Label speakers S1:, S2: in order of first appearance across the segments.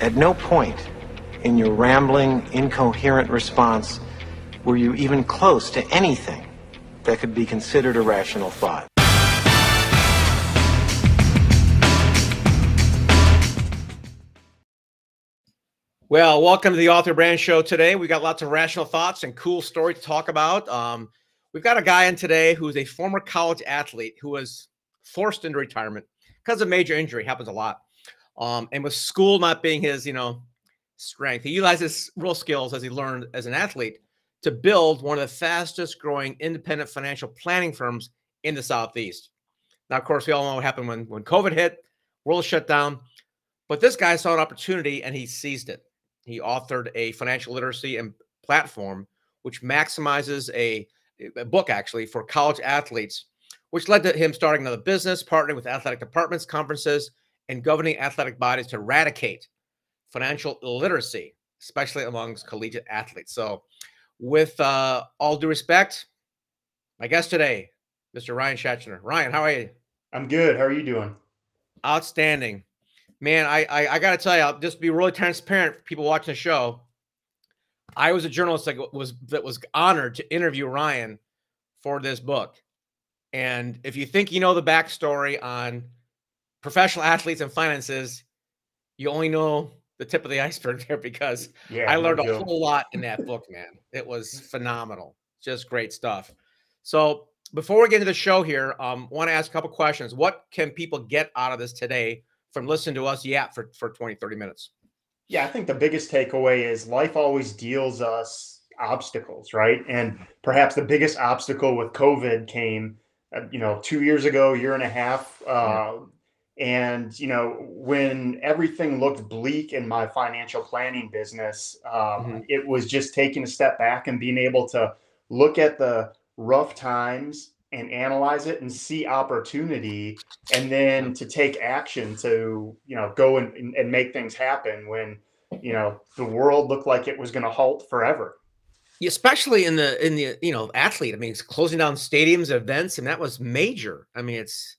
S1: At no point in your rambling, incoherent response were you even close to anything that could be considered a rational thought.
S2: Well, welcome to the Author Brand Show today. We got lots of rational thoughts and cool stories to talk about. Um, we've got a guy in today who's a former college athlete who was forced into retirement because of major injury. Happens a lot. Um, and with school not being his, you know, strength, he utilizes real skills as he learned as an athlete to build one of the fastest growing independent financial planning firms in the Southeast. Now, of course, we all know what happened when, when COVID hit, world shut down. But this guy saw an opportunity and he seized it. He authored a financial literacy and platform which maximizes a, a book actually for college athletes, which led to him starting another business, partnering with athletic departments, conferences, and governing athletic bodies to eradicate financial illiteracy, especially amongst collegiate athletes. So, with uh, all due respect, my guest today, Mr. Ryan Schachtner. Ryan, how are you?
S3: I'm good. How are you doing?
S2: Outstanding man, I I, I got to tell you, I'll just be really transparent for people watching the show. I was a journalist that was that was honored to interview Ryan for this book. And if you think you know the backstory on professional athletes and finances, you only know the tip of the iceberg there because yeah, I learned a whole lot in that book, man. It was phenomenal. Just great stuff. So before we get into the show here, um, want to ask a couple questions. What can people get out of this today from listening to us yap for, for 20, 30 minutes?
S3: Yeah, I think the biggest takeaway is life always deals us obstacles, right? And perhaps the biggest obstacle with COVID came, uh, you know, two years ago, year and a half. Uh. And, you know, when everything looked bleak in my financial planning business, um, mm-hmm. it was just taking a step back and being able to look at the rough times and analyze it and see opportunity and then to take action to you know go and, and make things happen when you know the world looked like it was going to halt forever.
S2: Especially in the in the you know athlete. I mean it's closing down stadiums events and that was major. I mean it's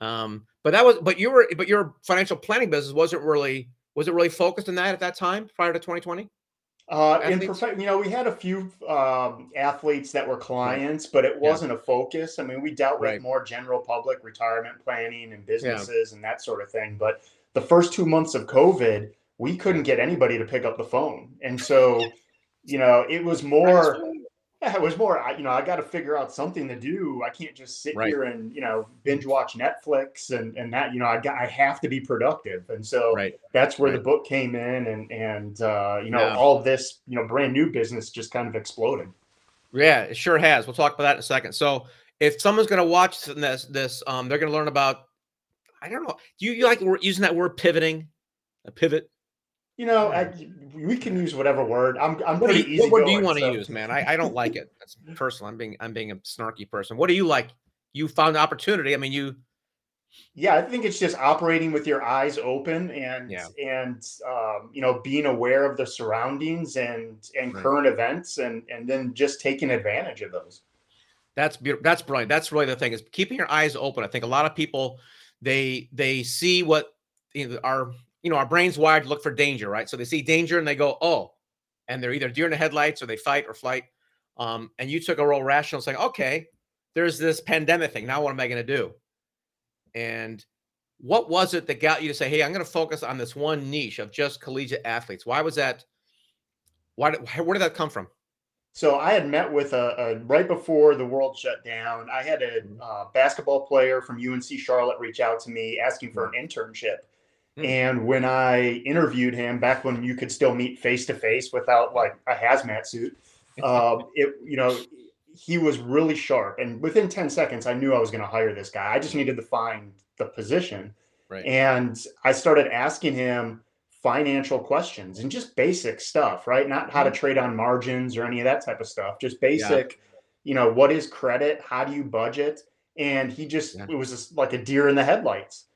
S2: um but that was but you were but your financial planning business wasn't really was it really focused on that at that time prior to 2020
S3: uh, in prof- you know, we had a few um, athletes that were clients, but it wasn't yeah. a focus. I mean, we dealt with right. more general public retirement planning and businesses yeah. and that sort of thing. But the first two months of COVID, we couldn't get anybody to pick up the phone, and so you know, it was more yeah, it was more, I, you know, I got to figure out something to do. I can't just sit right. here and, you know, binge watch Netflix and, and that, you know, I got, I have to be productive. And so right. that's where right. the book came in and, and, uh, you know, yeah. all this, you know, brand new business just kind of exploded.
S2: Yeah, it sure has. We'll talk about that in a second. So if someone's going to watch this, this, um, they're going to learn about, I don't know. Do you, you like using that word pivoting, a pivot?
S3: You know, I, we can use whatever word. I'm I'm
S2: what pretty you, easy. What word do you want to so. use, man? I, I don't like it. That's personal. I'm being I'm being a snarky person. What do you like? You found opportunity. I mean, you.
S3: Yeah, I think it's just operating with your eyes open and yeah. and um, you know being aware of the surroundings and and right. current events and and then just taking advantage of those.
S2: That's that's brilliant. That's really the thing is keeping your eyes open. I think a lot of people they they see what you know, our you know, our brain's wired to look for danger, right? So they see danger and they go, oh, and they're either deer in the headlights or they fight or flight. Um, and you took a real rational saying, okay, there's this pandemic thing. Now what am I going to do? And what was it that got you to say, hey, I'm going to focus on this one niche of just collegiate athletes? Why was that? Why did, where did that come from?
S3: So I had met with a, a, right before the world shut down. I had a mm-hmm. uh, basketball player from UNC Charlotte reach out to me asking for mm-hmm. an internship Hmm. And when I interviewed him back when you could still meet face to face without like a hazmat suit, uh, it you know he was really sharp. And within ten seconds, I knew I was going to hire this guy. I just needed to find the position. Right. And I started asking him financial questions and just basic stuff, right? Not how to hmm. trade on margins or any of that type of stuff. Just basic, yeah. you know, what is credit? How do you budget? And he just yeah. it was just like a deer in the headlights.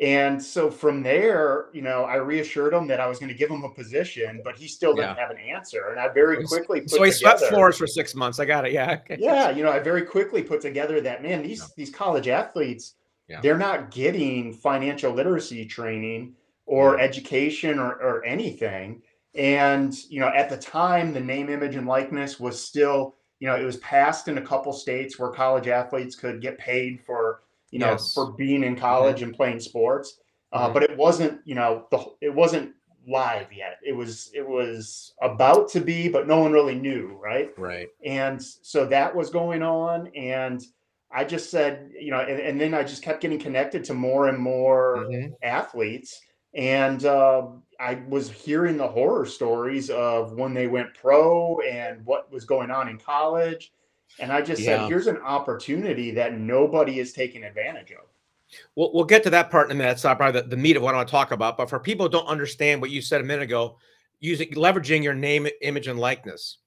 S3: And so from there, you know, I reassured him that I was going to give him a position, but he still didn't yeah. have an answer. And I very quickly
S2: so he swept floors for six months. I got it. Yeah.
S3: Okay. Yeah, you know, I very quickly put together that man. These these college athletes, yeah. they're not getting financial literacy training or
S2: Yeah.
S3: education or, or anything. And you know, at the time, the name, image, and likeness was still, you know, it was passed in a couple states where college athletes could get paid for, you know,
S2: Yes.
S3: for being in college and playing sports. Uh,
S2: Mhm.
S3: but it wasn't, you know, the it wasn't live yet. It was it was about to be, but no one really knew, right?
S2: Right.
S3: And so that was going on. And I just said, you know, and, and then I just kept getting connected to more and more
S2: Mhm.
S3: athletes. And uh, I was hearing the horror stories of when they went pro and what was going on in college. And I just
S2: Yeah.
S3: said, here's an opportunity that nobody is taking advantage of.
S2: We'll, we'll get to that part in a minute. Not probably the, the meat of what I want to talk about. But for people who don't understand what you said a minute ago, using leveraging your name, image, and likeness,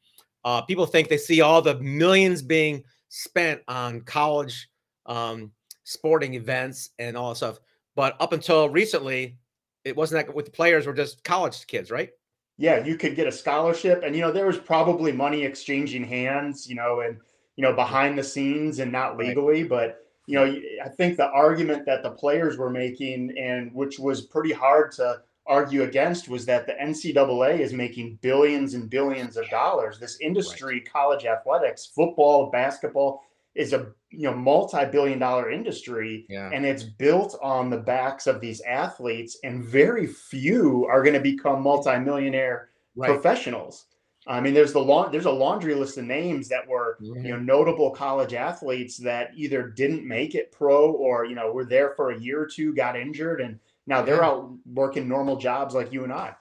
S2: uh, people think they see all the millions being spent on college um, sporting events and all that stuff. But up until recently, it wasn't that with the players were just college kids, right?
S3: yeah, you could get a scholarship, and you know there was probably money exchanging hands, you know, and you know behind the scenes and not
S2: Right.
S3: legally, but you know I think the argument that the players were making, and which was pretty hard to argue against, was that the NCAA is making billions and billions of dollars. This industry, college athletics, football, basketball, is a you know multi-billion dollar industry
S2: Yeah.
S3: and it's built on the backs of these athletes and very few are going to become multimillionaire
S2: Right.
S3: professionals i mean there's the long there's a laundry list of names that were you know notable college athletes that either didn't make it pro or you know were there for a year or two got injured and now they're
S2: Yeah.
S3: out working normal jobs like you and i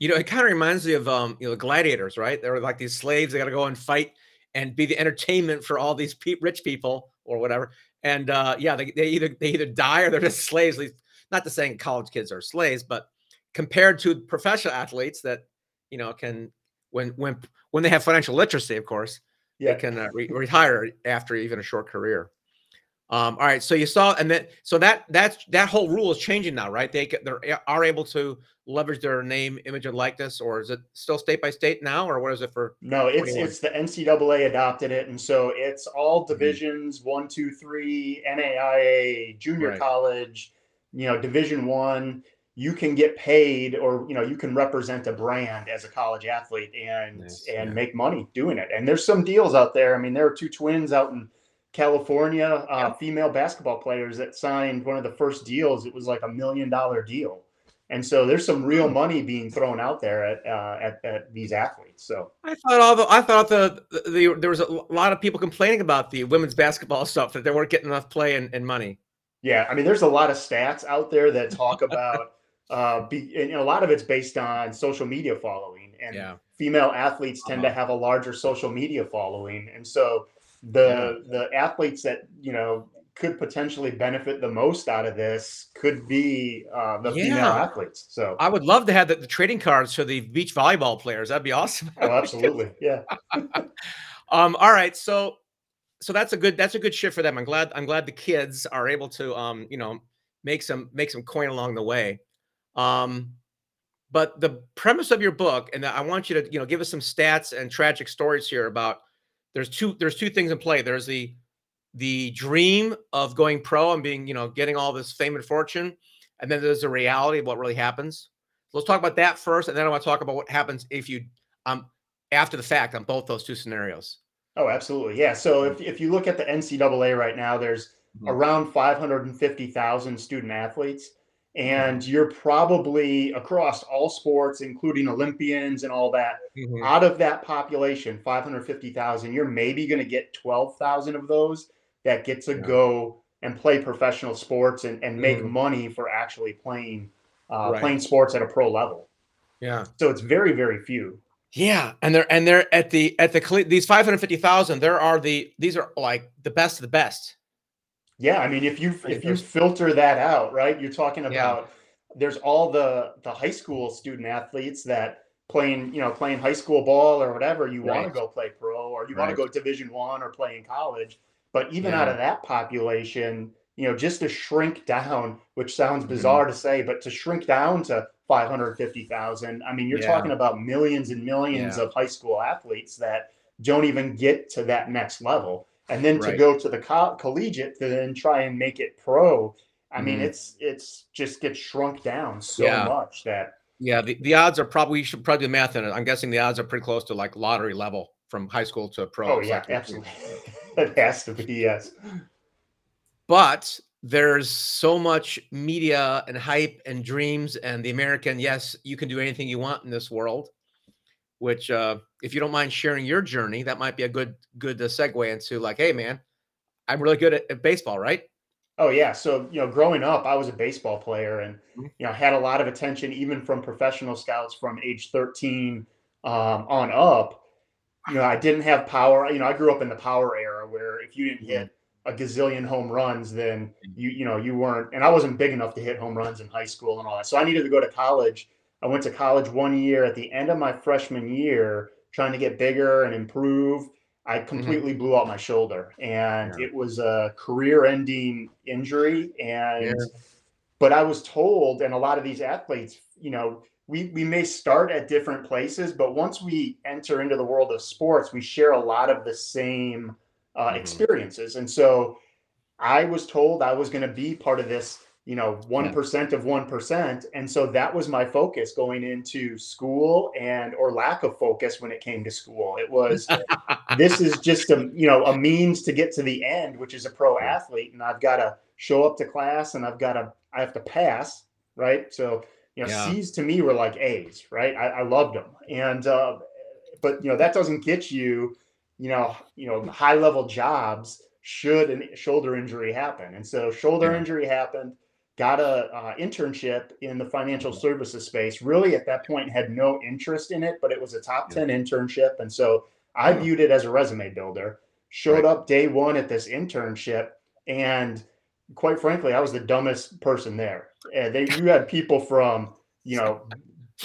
S2: You know, it kind of reminds me of um, you know, gladiators, right? They were like these slaves. They got to go and fight and be the entertainment for all these pe- rich people or whatever. And uh, yeah, they, they either they either die or they're just slaves. Not to saying college kids are slaves, but compared to professional athletes that you know can when when when they have financial literacy, of course,
S3: yeah
S2: they can uh, re- retire after even a short career. Um, all right, so you saw, and then so that that's that whole rule is changing now, right? They they are able to leverage their name, image, and likeness, or is it still state by state now, or what is it for?
S3: No, it's
S2: 21.
S3: it's the NCAA adopted it, and so it's all
S2: Mm-hmm.
S3: divisions one, two, three, NAIA, junior
S2: Right.
S3: college, you know, Division One. You can get paid, or you know, you can represent a brand as a college athlete and
S2: Nice,
S3: and
S2: yeah.
S3: make money doing it. And there's some deals out there. I mean, there are two twins out in California, uh, female basketball players that signed one of the first deals. It was like a million dollar deal. And so there's some real money being thrown out there at, uh, at, at these athletes. So
S2: I thought all the I thought the, the, the there was a lot of people complaining about the women's basketball stuff that they weren't getting enough play and, and money.
S3: Yeah, I mean, there's a lot of stats out there that talk about, uh, be, and a lot of it's based on social media following, and
S2: Yeah.
S3: female athletes tend to
S2: Uh-huh.
S3: have a larger social media following, and so the the athletes that you know could potentially benefit the most out of this could be uh, the female athletes. So,
S2: I would love to have the, the trading cards for the beach volleyball players. That'd be awesome.
S3: oh, absolutely, yeah,
S2: Um, all right, so so that's a good that's a good shift for them. I'm glad I'm glad the kids are able to um, you know, make some make some coin along the way. Um, but the premise of your book, and I want you to you know give us some stats and tragic stories here about there's two there's two things in play. There's the the dream of going pro and being you know getting all this fame and fortune, and then there's the reality of what really happens. Let's talk about that first, and then I want to talk about what happens if you um after the fact on both those two scenarios.
S3: oh, absolutely, yeah. So if if you look at the NCAA right now, there's
S2: Mhm.
S3: around 550,000 student athletes. And you're probably across all sports, including Olympians and all that,
S2: Mhm.
S3: out of that population, 550,000, you're maybe going to get 12,000 of those that get to
S2: Yeah.
S3: go and play professional sports and, and make
S2: Mhm.
S3: money for actually playing uh,
S2: Right.
S3: playing sports at a pro level.
S2: Yeah.
S3: So it's very, very few.
S2: Yeah, and they're and they're at the at the these five hundred fifty thousand. There are the these are like the best of the best.
S3: Yeah, I mean, if you if you filter that out, right? You're talking
S2: Yeah.
S3: about there's all the the high school student athletes that playing, you know, playing high school ball or whatever. You want to go play pro, or you want to go Division One or play in college. But even out of that population, you know, just to shrink down, which sounds
S2: Mhm.
S3: bizarre to say, but to shrink down to 550,000, I mean, you're
S2: Yeah.
S3: talking about millions and millions
S2: Yeah.
S3: of high school athletes that don't even get to that next level. And then to go to the co- collegiate to then try and make it pro, I mean,
S2: Mhm.
S3: it's it's just gets shrunk down so
S2: Yeah.
S3: much that
S2: Yeah, the, the odds are probably you should probably do math in it. I'm guessing the odds are pretty close to like lottery level from high school to pro.
S3: oh
S2: It's
S3: yeah,
S2: like-
S3: absolutely, it has to be yes.
S2: But there's so much media and hype and dreams and the American, yes, you can do anything you want in this world. Which, uh, if you don't mind sharing your journey, that might be a good good uh, segue into like, hey man, I'm really good at, at baseball, right?
S3: Oh yeah. So you know, growing up, I was a baseball player, and
S2: Mhm.
S3: you know, had a lot of attention even from professional scouts from age 13 um, on up. You know, I didn't have power. You know, I grew up in the power era where if you didn't hit a gazillion home runs, then you you know you weren't. And I wasn't big enough to hit home runs in high school and all that. So I needed to go to college. I went to college one year at the end of my freshman year, trying to get bigger and improve. I completely blew out my shoulder, and
S2: Yeah.
S3: it was a career-ending injury. And
S2: Yeah.
S3: but I was told, and a lot of these athletes, you know, we we may start at different places, but once we enter into the world of sports, we share a lot of the same uh,
S2: Mhm.
S3: experiences. And so, I was told I was going to be part of this, you know, one of one percent, and so that was my focus going into school, and or lack of focus when it came to school. It was this is just a you know a means to get to the end, which is a pro athlete, and I've got to show up to class, and I've got to I have to pass, right? So you know,
S2: Yeah.
S3: C's to me were like A's, right? I, I loved them, and uh, but you know that doesn't get you, you know, you know high level jobs should a shoulder injury happen, and so shoulder
S2: Yeah.
S3: injury happened. Got a uh, internship in the financial services space. Really, at that point, had no interest in it, but it was a top
S2: Yeah.
S3: ten internship, and so I viewed it as a resume builder. Showed
S2: Right.
S3: up day one at this internship, and quite frankly, I was the dumbest person there. And they, you had people from, you know,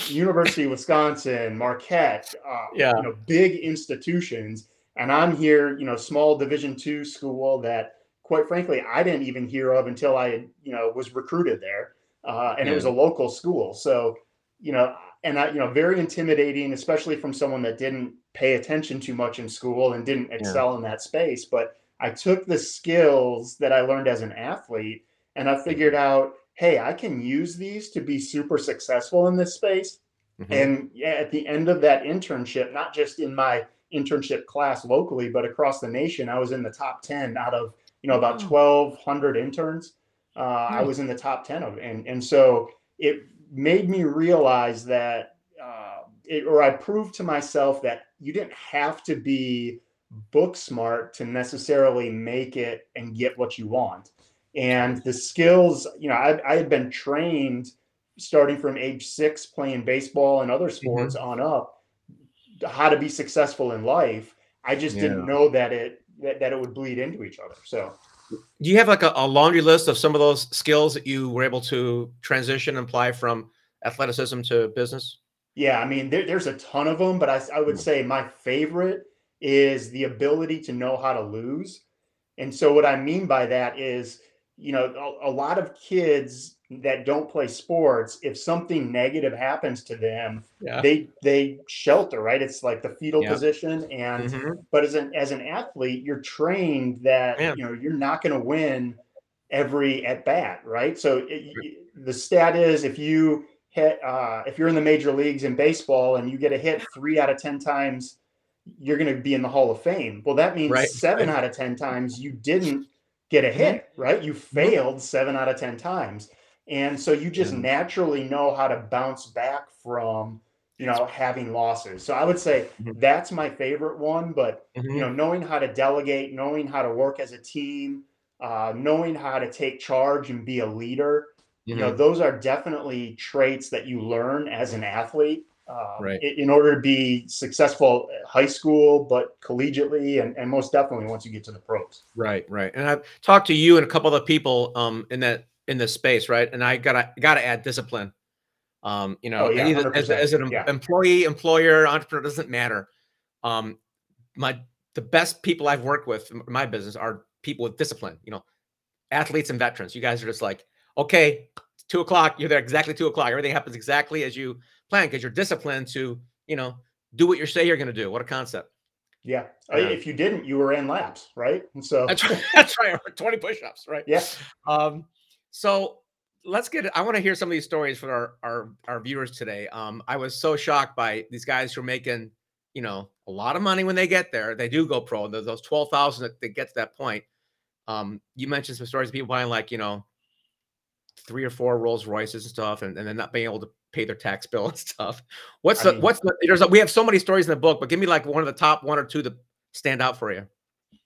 S3: University of Wisconsin, Marquette, uh,
S2: Yeah.
S3: you know, big institutions, and I'm here, you know, small Division two school that, quite frankly, I didn't even hear of until I, you know, was recruited there, uh, and it was a local school. So, you know, and I, you know, very intimidating, especially from someone that didn't pay attention too much in school and didn't excel in that space. But I took the skills that I learned as an athlete and I figured out, hey, I can use these to be super successful in this space.
S2: Mhm.
S3: And yeah, at the end of that internship, not just in my internship class locally, but across the nation, I was in the top 10 out of, you know, about 1,200 interns. Uh, I
S2: Hmm.
S3: was in the top 10 of, and, and so it made me realize that, uh, it, or I proved to myself that you didn't have to be book smart to necessarily make it and get what you want. And the skills, you know, I, I had been trained starting from age six playing baseball and other sports on up how to be successful in life. I just didn't know that it that, that it would bleed into each other. So
S2: Do you have like a, a laundry list of some of those skills that you were able to transition and apply from athleticism to business?
S3: yeah, I mean, there, there's a ton of them, but I, I would
S2: Mm.
S3: say my favorite is the ability to know how to lose. And so what I mean by that is, you know, a, a lot of kids that don't play sports, if something negative happens to them,
S2: Yeah.
S3: they they shelter, right? It's like the fetal
S2: Yeah.
S3: position. And
S2: Mhm.
S3: but as an as an athlete, you're trained that
S2: Yeah.
S3: you know you're not going to win every at bat, right? So it, the stat is if you hit uh, if you're in the major leagues in baseball and you get a hit three out of ten times, you're going to be in the Hall of Fame. Well, that means
S2: Right.
S3: seven out of ten times you didn't get a hit, right? You failed seven out of ten times, and so you just
S2: Yeah.
S3: naturally know how to bounce back from you know having losses. So I would say
S2: Mhm.
S3: that's my favorite one, but
S2: Mhm.
S3: you know knowing how to delegate knowing how to work as a team uh, knowing how to take charge and be a leader you know
S2: Mhm.
S3: those are definitely traits that you learn as an athlete uh,
S2: Right.
S3: in, in order to be successful at high school but collegiately and, and most definitely once you get to the pros
S2: Right, right. And I've talked to you and a couple other people um in that in this space, right? And I gotta gotta add discipline. Um, you know,
S3: Oh, yeah,
S2: either as, as an
S3: yeah.
S2: employee, employer, entrepreneur, doesn't matter. Um, my the best people I've worked with in my business are people with discipline, you know, athletes and veterans. You guys are just like, okay, two o'clock, you're there exactly two o'clock. Everything happens exactly as you plan because you're disciplined to, you know, do what you say you're gonna do. What a concept.
S3: yeah.
S2: Yeah.
S3: if you didn't you were in laps right and so
S2: That's right. That's right. 20 push-ups, right?
S3: yeah
S2: Um, So let's get. I want to hear some of these stories for our our our viewers today. Um, I was so shocked by these guys who are making, you know, a lot of money when they get there. They do go pro. There's those twelve thousand that they get to that point. Um, you mentioned some stories of people buying like you know, three or four Rolls Royces and stuff, and, and then not being able to pay their tax bill and stuff. What's
S3: I
S2: the
S3: mean-
S2: what's the? There's we have so many stories in the book, but give me like one of the top one or two that stand out for you.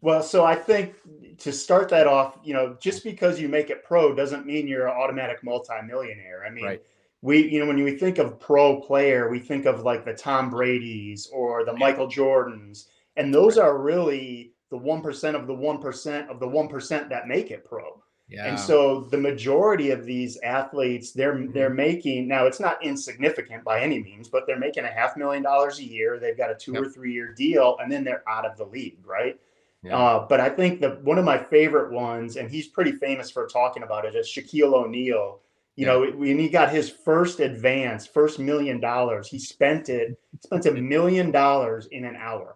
S3: Well, so I think to start that off, you know, just because you make it pro doesn't mean you're an automatic multimillionaire. I mean,
S2: Right.
S3: we, you know, when we think of pro player, we think of like the Tom Brady's or the Michael Jordans, and those are really the 1% of the 1% of the 1% that make it pro.
S2: Yeah.
S3: And so the majority of these athletes, they're mm-hmm. they're making now it's not insignificant by any means, but they're making a half million dollars a year. They've got a two
S2: Yep.
S3: or three year deal, and then they're out of the league, right?
S2: Yeah.
S3: Uh, but I think the one of my favorite ones, and he's pretty famous for talking about it, is Shaquille O'Neal. You know, when he got his first advance, first million dollars, he spent it, spent a million dollars in an hour.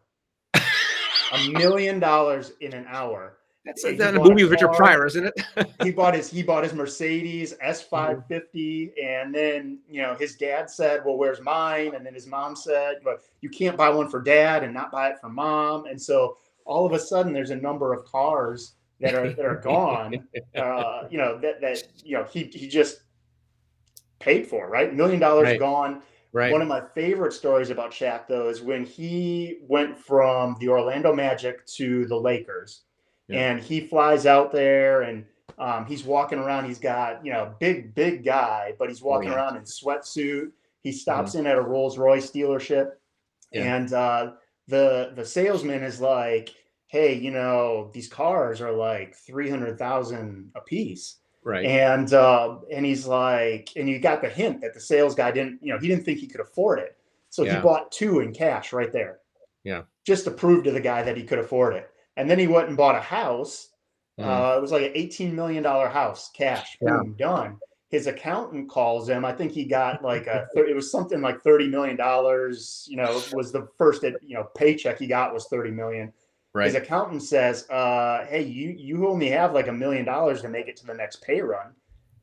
S3: a million dollars in an hour.
S2: That's a, that
S3: a
S2: movie with Richard. Pryor, isn't it?
S3: He bought his he bought his Mercedes S550, and then you know his dad said, "Well, where's mine?" And then his mom said, "But you can't buy one for dad and not buy it for mom." And so all of a sudden, there's a number of cars that are that are gone. Uh, you know that that you know he he just paid for right, million dollars
S2: Right.
S3: gone.
S2: right.
S3: One of my favorite stories about Shaq, though, is when he went from the Orlando Magic to the Lakers,
S2: Yeah.
S3: and he flies out there and um, he's walking around. He's got you know big big guy, but he's walking
S2: yeah.
S3: around in sweatsuit. He stops in at a Rolls Royce dealership,
S2: Yeah.
S3: and uh, the the salesman is like, "Hey, you know these cars are like three hundred thousand a piece."
S2: right.
S3: And uh, and he's like, and you got the hint that the sales guy didn't, you know, he didn't think he could afford it, so
S2: Yeah.
S3: he bought two in cash right there.
S2: Yeah.
S3: just to prove to the guy that he could afford it. And then he went and bought a house.
S2: Mhm.
S3: Uh, it was like an eighteen million dollar house, cash,
S2: Yeah.
S3: boom, done. His accountant calls him. I think he got like a, it was something like thirty million dollars. You know, was the first, you know, paycheck he got was thirty million his accountant says, uh, "Hey, you you only have like a million dollars to make it to the next pay run,"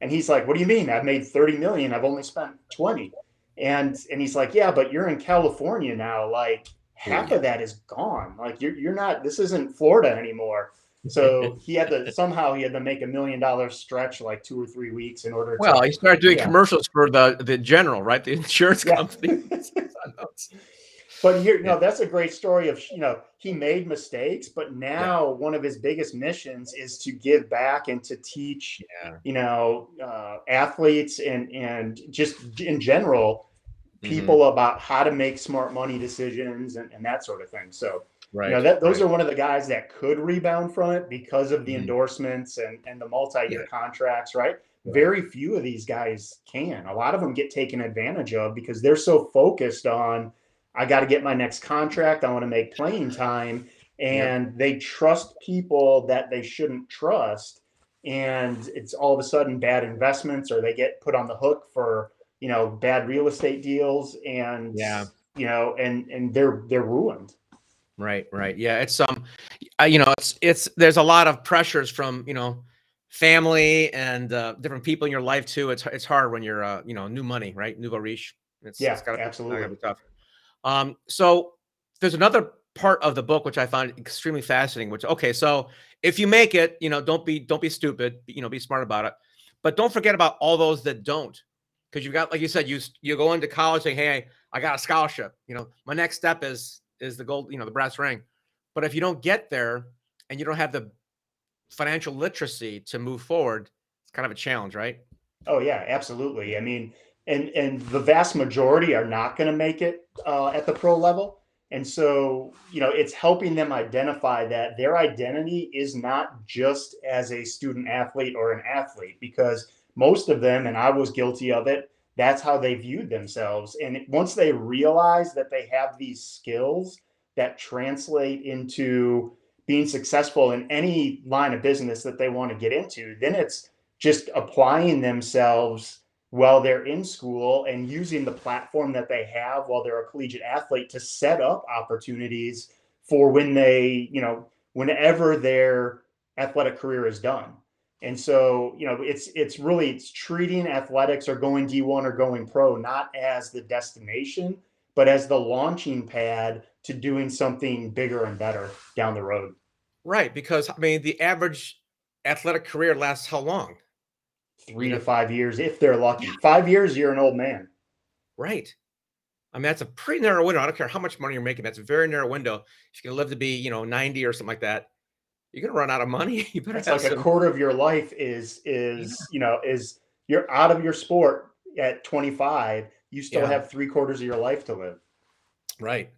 S3: and he's like, "What do you mean? I've made thirty million. I've only spent 20. And and he's like, "Yeah, but you're in California now. Like half of that is gone. Like you're you're not. This isn't Florida anymore." So he had to somehow he had to make a million dollar stretch like two or three weeks in order.
S2: Well,
S3: to,
S2: he started doing
S3: Yeah.
S2: commercials for the the general, right? The insurance
S3: Yeah.
S2: company.
S3: But here, no, that's a great story of you know he made mistakes, but now one of his biggest missions is to give back and to teach
S2: yeah.
S3: you know uh, athletes and and just in general
S2: Mhm.
S3: people about how to make smart money decisions and, and that sort of thing. So
S2: Right.
S3: you know that those
S2: right.
S3: are one of the guys that could rebound from it because of the
S2: Mhm.
S3: endorsements and and the multi-year
S2: Yeah.
S3: contracts, right?
S2: Right.
S3: Very few of these guys can. A lot of them get taken advantage of because they're so focused on I got to get my next contract, I want to make playing time and they trust people that they shouldn't trust and it's all of a sudden bad investments or they get put on the hook for, you know, bad real estate deals and
S2: Yeah.
S3: you know, and and they're they're ruined.
S2: Right, right. Yeah, it's um, you know, it's it's there's a lot of pressures from you know, family and uh, different people in your life too. It's it's hard when you're uh, you know, new money, right? Nouveau riche. It's,
S3: Yeah,
S2: it's gotta,
S3: absolutely.
S2: Gotta be tough. Um, so there's another part of the book which I find extremely fascinating. Which okay, so if you make it, you know, don't be don't be stupid. You know, be smart about it, but don't forget about all those that don't, because you've got like you said, you you go into college saying, hey, I got a scholarship. You know, my next step is is the gold, you know, the brass ring. But if you don't get there and you don't have the financial literacy to move forward, it's kind of a challenge, right?
S3: Oh yeah, absolutely. I mean, and and the vast majority are not going to make it uh, at the pro level, and so you know it's helping them identify that their identity is not just as a student athlete or an athlete, because most of them, and I was guilty of it, that's how they viewed themselves. And once they realize that they have these skills that translate into being successful in any line of business that they want to get into, then it's just applying themselves while they're in school and using the platform that they have while they're a collegiate athlete to set up opportunities for when they, you know, whenever their athletic career is done. And so, you know, it's it's really it's treating athletics or going D1 or going pro not as the destination, but as the launching pad to doing something bigger and better down the road.
S2: Right, because I mean, the average athletic career lasts how long?
S3: Three to five years, if they're lucky. Five years, you're an old man.
S2: Right. I mean, that's a pretty narrow window. I don't care how much money you're making. That's a very narrow window. If you're gonna live to be, you know, 90 or something like that, you're gonna run out of money. You better
S3: It's like a quarter of your life is is you know is you're out of your sport at 25. You still
S2: Yeah.
S3: have three quarters of your life to live.
S2: Right.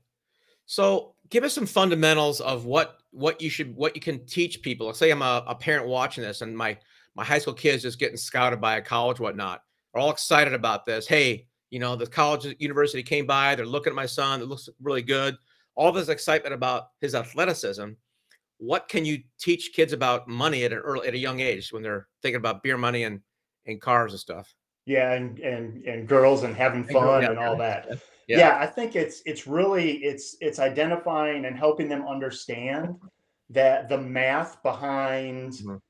S2: So give us some fundamentals of what what you should what you can teach people. Let's say I'm a, a parent watching this and my my high school kids just getting scouted by a college, whatnot. Are all excited about this. Hey, you know, the college university came by, they're looking at my son, it looks really good. All this excitement about his athleticism. What can you teach kids about money at an early at a young age when they're thinking about beer money and and cars and stuff?
S3: Yeah, and and and girls and having fun
S2: yeah,
S3: and all that.
S2: Yeah.
S3: Yeah. I think it's it's really it's it's identifying and helping them understand that the math behind
S2: Mhm.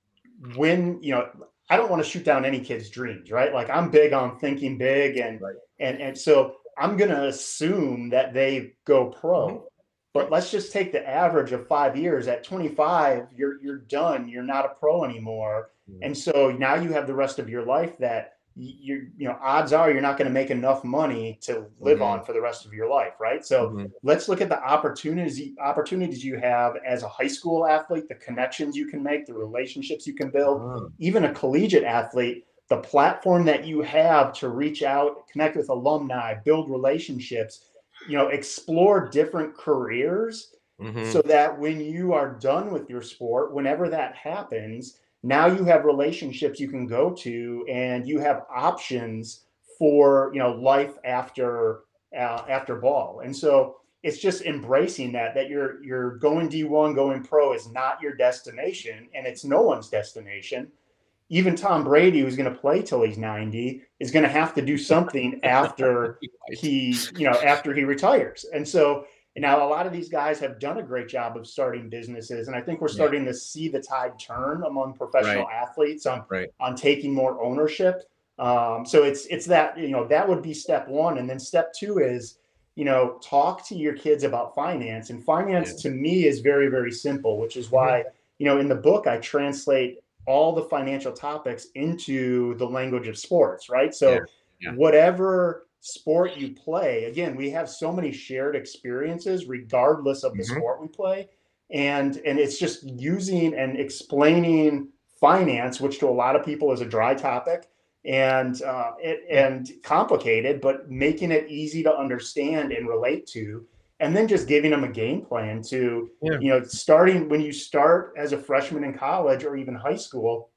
S3: when you know I don't want to shoot down any kid's dreams, right? Like I'm big on thinking big and
S2: Right.
S3: and and so I'm gonna assume that they go pro.
S2: Mhm.
S3: But let's just take the average of five years. At 25, you're you're done. You're not a pro anymore.
S2: Mhm.
S3: And so now you have the rest of your life that you're, you know, odds are you're not going to make enough money to live
S2: Mhm.
S3: on for the rest of your life, right? So
S2: Mhm.
S3: let's look at the opportunities opportunities you have as a high school athlete, the connections you can make, the relationships you can build,
S2: Ah,
S3: even a collegiate athlete, the platform that you have to reach out, connect with alumni, build relationships, you know, explore different careers
S2: mhm.
S3: so that when you are done with your sport, whenever that happens, now you have relationships you can go to and you have options for, you know, life after uh, after ball. And so it's just embracing that that you're you're going D1, going pro is not your destination and it's no one's destination. Even Tom Brady, who's going to play till he's 90, is going to have to do something after he you know after he retires. And so now a lot of these guys have done a great job of starting businesses and i think we're
S2: Yeah.
S3: starting to see the tide turn among professional athletes on
S2: Right.
S3: on taking more ownership. Um, so it's it's that you know that would be step one. And then step two is you know talk to your kids about finance. And finance to me is very very simple which is why you know in the book i translate all the financial topics into the language of sports right so
S2: Yeah. Yeah.
S3: whatever sport you play again we have so many shared experiences regardless of the
S2: Mhm.
S3: sport we play and and it's just using and explaining finance which to a lot of people is a dry topic and uh, it, and complicated but making it easy to understand and relate to and then just giving them a game plan to
S2: Yeah.
S3: you know starting when you start as a freshman in college or even high school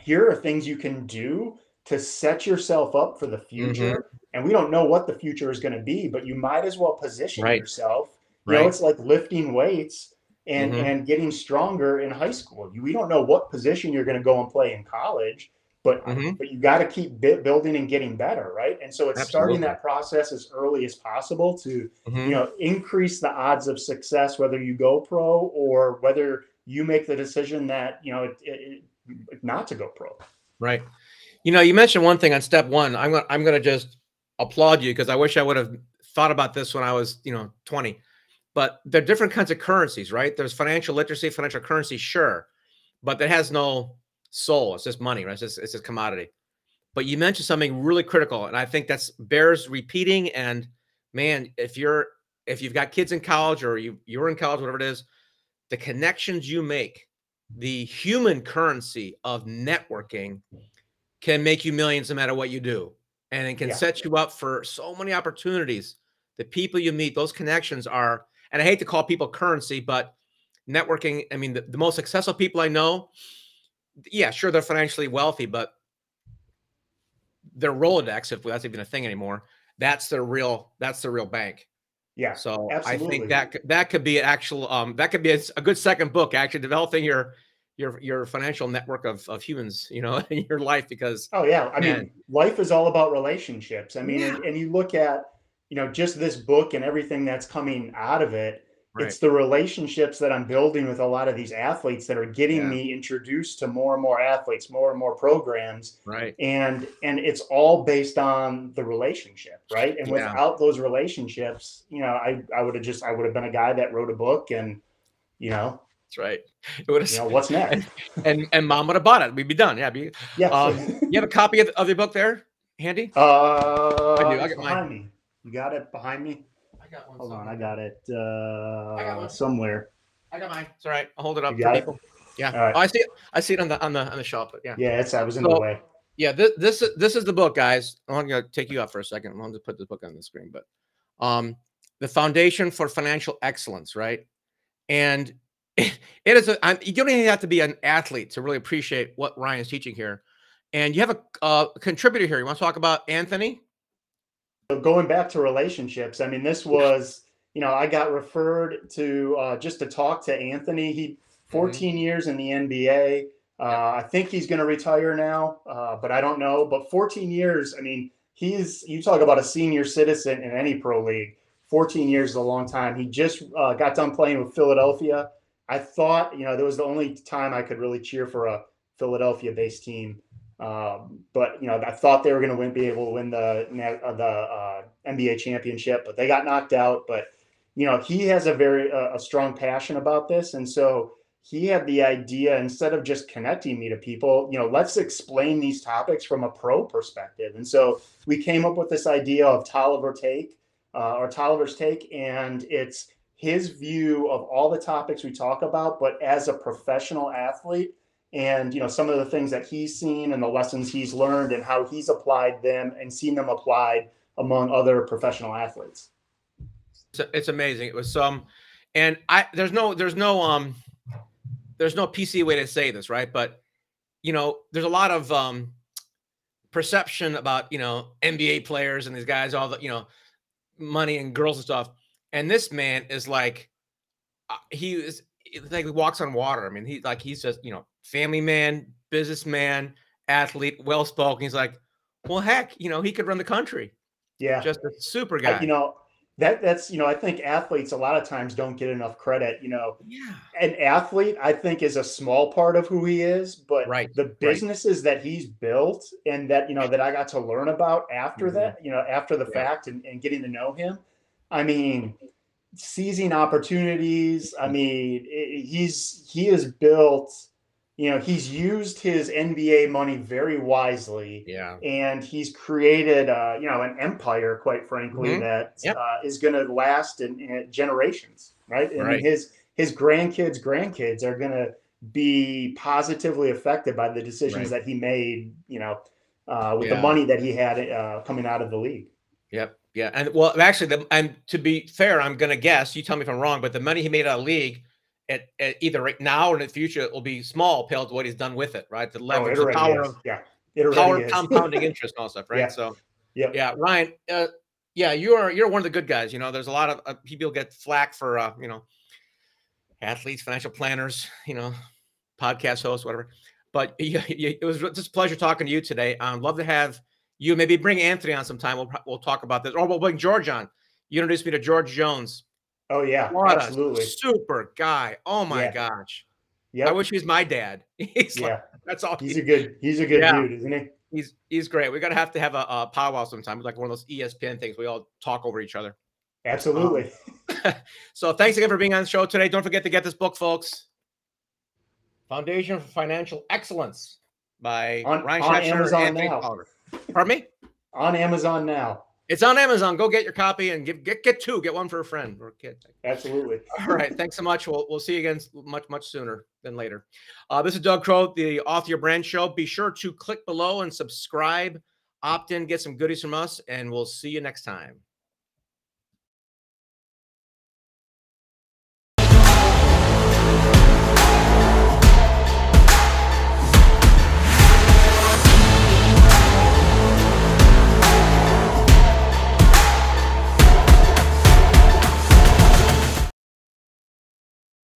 S3: here are things you can do to set yourself up for the future
S2: Mm-hmm.
S3: and we don't know what the future is going to be but you might as well position
S2: Right.
S3: yourself you know it's like lifting weights and
S2: Mhm.
S3: and getting stronger in high school you, we don't know what position you're going to go and play in college but
S2: Mhm.
S3: but you got to keep building and getting better right and so it's starting that process as early as possible to
S2: Mhm.
S3: you know increase the odds of success whether you go pro or whether you make the decision that you know it, it, it- not to go pro
S2: Right. You know, you mentioned one thing on step one. I'm gonna I'm gonna just applaud you because I wish I would have thought about this when I was, you know, 20. But there are different kinds of currencies, right? There's financial literacy, financial currency, sure, but that has no soul. It's just money, right? It's just it's just commodity. But you mentioned something really critical, and I think that's bears repeating. And man, if you're if you've got kids in college or you you're in college, whatever it is, the connections you make, the human currency of networking can make you millions no matter what you do. And it can
S3: Yeah.
S2: set you up for so many opportunities. The people you meet, those connections are, and I hate to call people currency, but networking, I mean, the, the most successful people I know, yeah, sure, they're financially wealthy, but their Rolodex, if that's even a thing anymore, that's their real, that's the real bank.
S3: yeah
S2: So I think that that could be an actual um that could be a good second book actually developing your your your financial network of of humans you know in your life because
S3: Oh yeah, I
S2: Man.
S3: mean, life is all about relationships. I mean, and, and you look at, you know, just this book and everything that's coming out of it.
S2: Right.
S3: it's the relationships that I'm building with a lot of these athletes that are getting
S2: Yeah.
S3: me introduced to more and more athletes, more and more programs.
S2: Right.
S3: And and it's all based on the relationship, right? And
S2: Yeah.
S3: without those relationships, you know, I I would have just I would have been a guy that wrote a book and you know,
S2: That's right. It would
S3: you know
S2: have,
S3: what's next?
S2: and and mom would have bought it. We'd be done. Yeah. Be,
S3: Yeah.
S2: um, you have a copy of, of the book there, handy?
S3: uh,
S2: I do. I got mine.
S3: behind me. You got it behind me?
S2: I got one.
S3: Hold on,
S2: somewhere.
S3: I got it
S2: got
S3: uh
S2: one.
S3: somewhere.
S2: I got mine. It's all right. I'll hold it up
S3: You
S2: for
S3: got it?
S2: people. Yeah.
S3: All right.
S2: Oh, I see it. I see it on the on the on the shelf. But yeah.
S3: Yeah, it's I was in
S2: So-
S3: the way.
S2: Yeah, this this is- this is the book, guys. I'm gonna take you off for a second. I'm gonna put this book on the screen, but um, the Foundation for Financial Excellence, right? And it is a. I'm, you don't even have to be an athlete to really appreciate what Ryan's teaching here. And you have a, uh, contributor here. You want to talk about Anthony?
S3: So going back to relationships, I mean, this was, you know, I got referred to uh, just to talk to Anthony. He 14 years in the NBA. Uh, I think he's going to retire now, uh, but I don't know. But 14 years, I mean, he's you talk about a senior citizen in any pro league. 14 years is a long time. He just uh, got done playing with Philadelphia. I thought, you know, that was the only time I could really cheer for a Philadelphia-based team. Um, but you know, I thought they were going to win, be able to win the uh, the uh, NBA championship, but they got knocked out. But you know, he has a very uh, a strong passion about this, and so he had the idea instead of just connecting me to people, you know, let's explain these topics from a pro perspective. And so we came up with this idea of Tolliver Take uh, or Tolliver's Take, and it's his view of all the topics we talk about, but as a professional athlete and you know some of the things that he's seen and the lessons he's learned and how he's applied them and seen them applied among other professional athletes.
S2: It's, it's amazing. It was some, and I there's no there's no um there's no PC way to say this, right? But you know, there's a lot of um perception about you know NBA players and these guys, all the you know money and girls and stuff. And this man is like, uh, he is like he walks on water. I mean, he like he's just you know family man, businessman, athlete, well spoken. He's like, well, heck, you know, he could run the country.
S3: Yeah,
S2: Just a super
S3: I-
S2: guy.
S3: you know that that's you know I think athletes a lot of times don't get enough credit. You know,
S2: yeah.
S3: an athlete I think is a small part of who he is, but
S2: Right,
S3: the businesses that he's built and that you know that I got to learn about after
S2: Mhm.
S3: that, you know, after the
S2: Yeah.
S3: fact and, and getting to know him. I mean, seizing opportunities. I mean, i- he's he has built, you know, he's used his NBA money very wisely
S2: Yeah.
S3: and he's created uh, you know an empire quite frankly
S2: Mhm.
S3: that
S2: Yep.
S3: uh, is going to last in, in generations right and
S2: Right.
S3: his his grandkids grandkids are going to be positively affected by the decisions
S2: Right.
S3: that he made you know uh, with
S2: Yeah.
S3: the money that he had uh, coming out of the league
S2: Yep. Yeah. And well, actually, the, and to be fair, I'm going to guess, you tell me if I'm wrong, but the money he made out of the league at, at either right now or in the future it will be small compared to what he's done with it, right? The
S3: oh,
S2: leverage,
S3: it
S2: the power
S3: is.
S2: of
S3: yeah it
S2: power of compounding interest and all stuff, right?
S3: Yeah.
S2: So,
S3: yeah,
S2: yeah, Ryan, uh, yeah, you're you're one of the good guys. You know, there's a lot of uh, people get flack for uh, you know athletes, financial planners, you know, podcast hosts, whatever. But yeah, yeah, it was just a pleasure talking to you today. I'd love to have you maybe bring Anthony on sometime. We'll we'll talk about this, or we'll bring George on. You introduced me to George Jones.
S3: Oh yeah
S2: What
S3: absolutely
S2: super guy! Oh my
S3: Yeah.
S2: gosh,
S3: Yeah.
S2: I wish he was my dad. He's like,
S3: yeah
S2: that's all.
S3: he's
S2: he-
S3: a good he's a good
S2: Yeah.
S3: dude isn't he
S2: He's he's great. We're gonna have to have a, a powwow sometime, like one of those ESPN things. We all talk over each other.
S3: absolutely um,
S2: So thanks again for being on the show today. Don't forget to get this book, folks. Foundation for Financial Excellence by
S3: On-
S2: Ryan
S3: on
S2: Schneider
S3: Amazon
S2: and
S3: now.
S2: Pardon me?
S3: on Amazon now
S2: It's on Amazon. Go get your copy and give, get get two. Get one for a friend or a kid.
S3: absolutely
S2: All right. Thanks so much. We'll, we'll see you again much, much sooner than later. Uh, this is Doug Crowe, the Author Your Brand Show. Be sure to click below and subscribe, opt in, get some goodies from us, and we'll see you next time.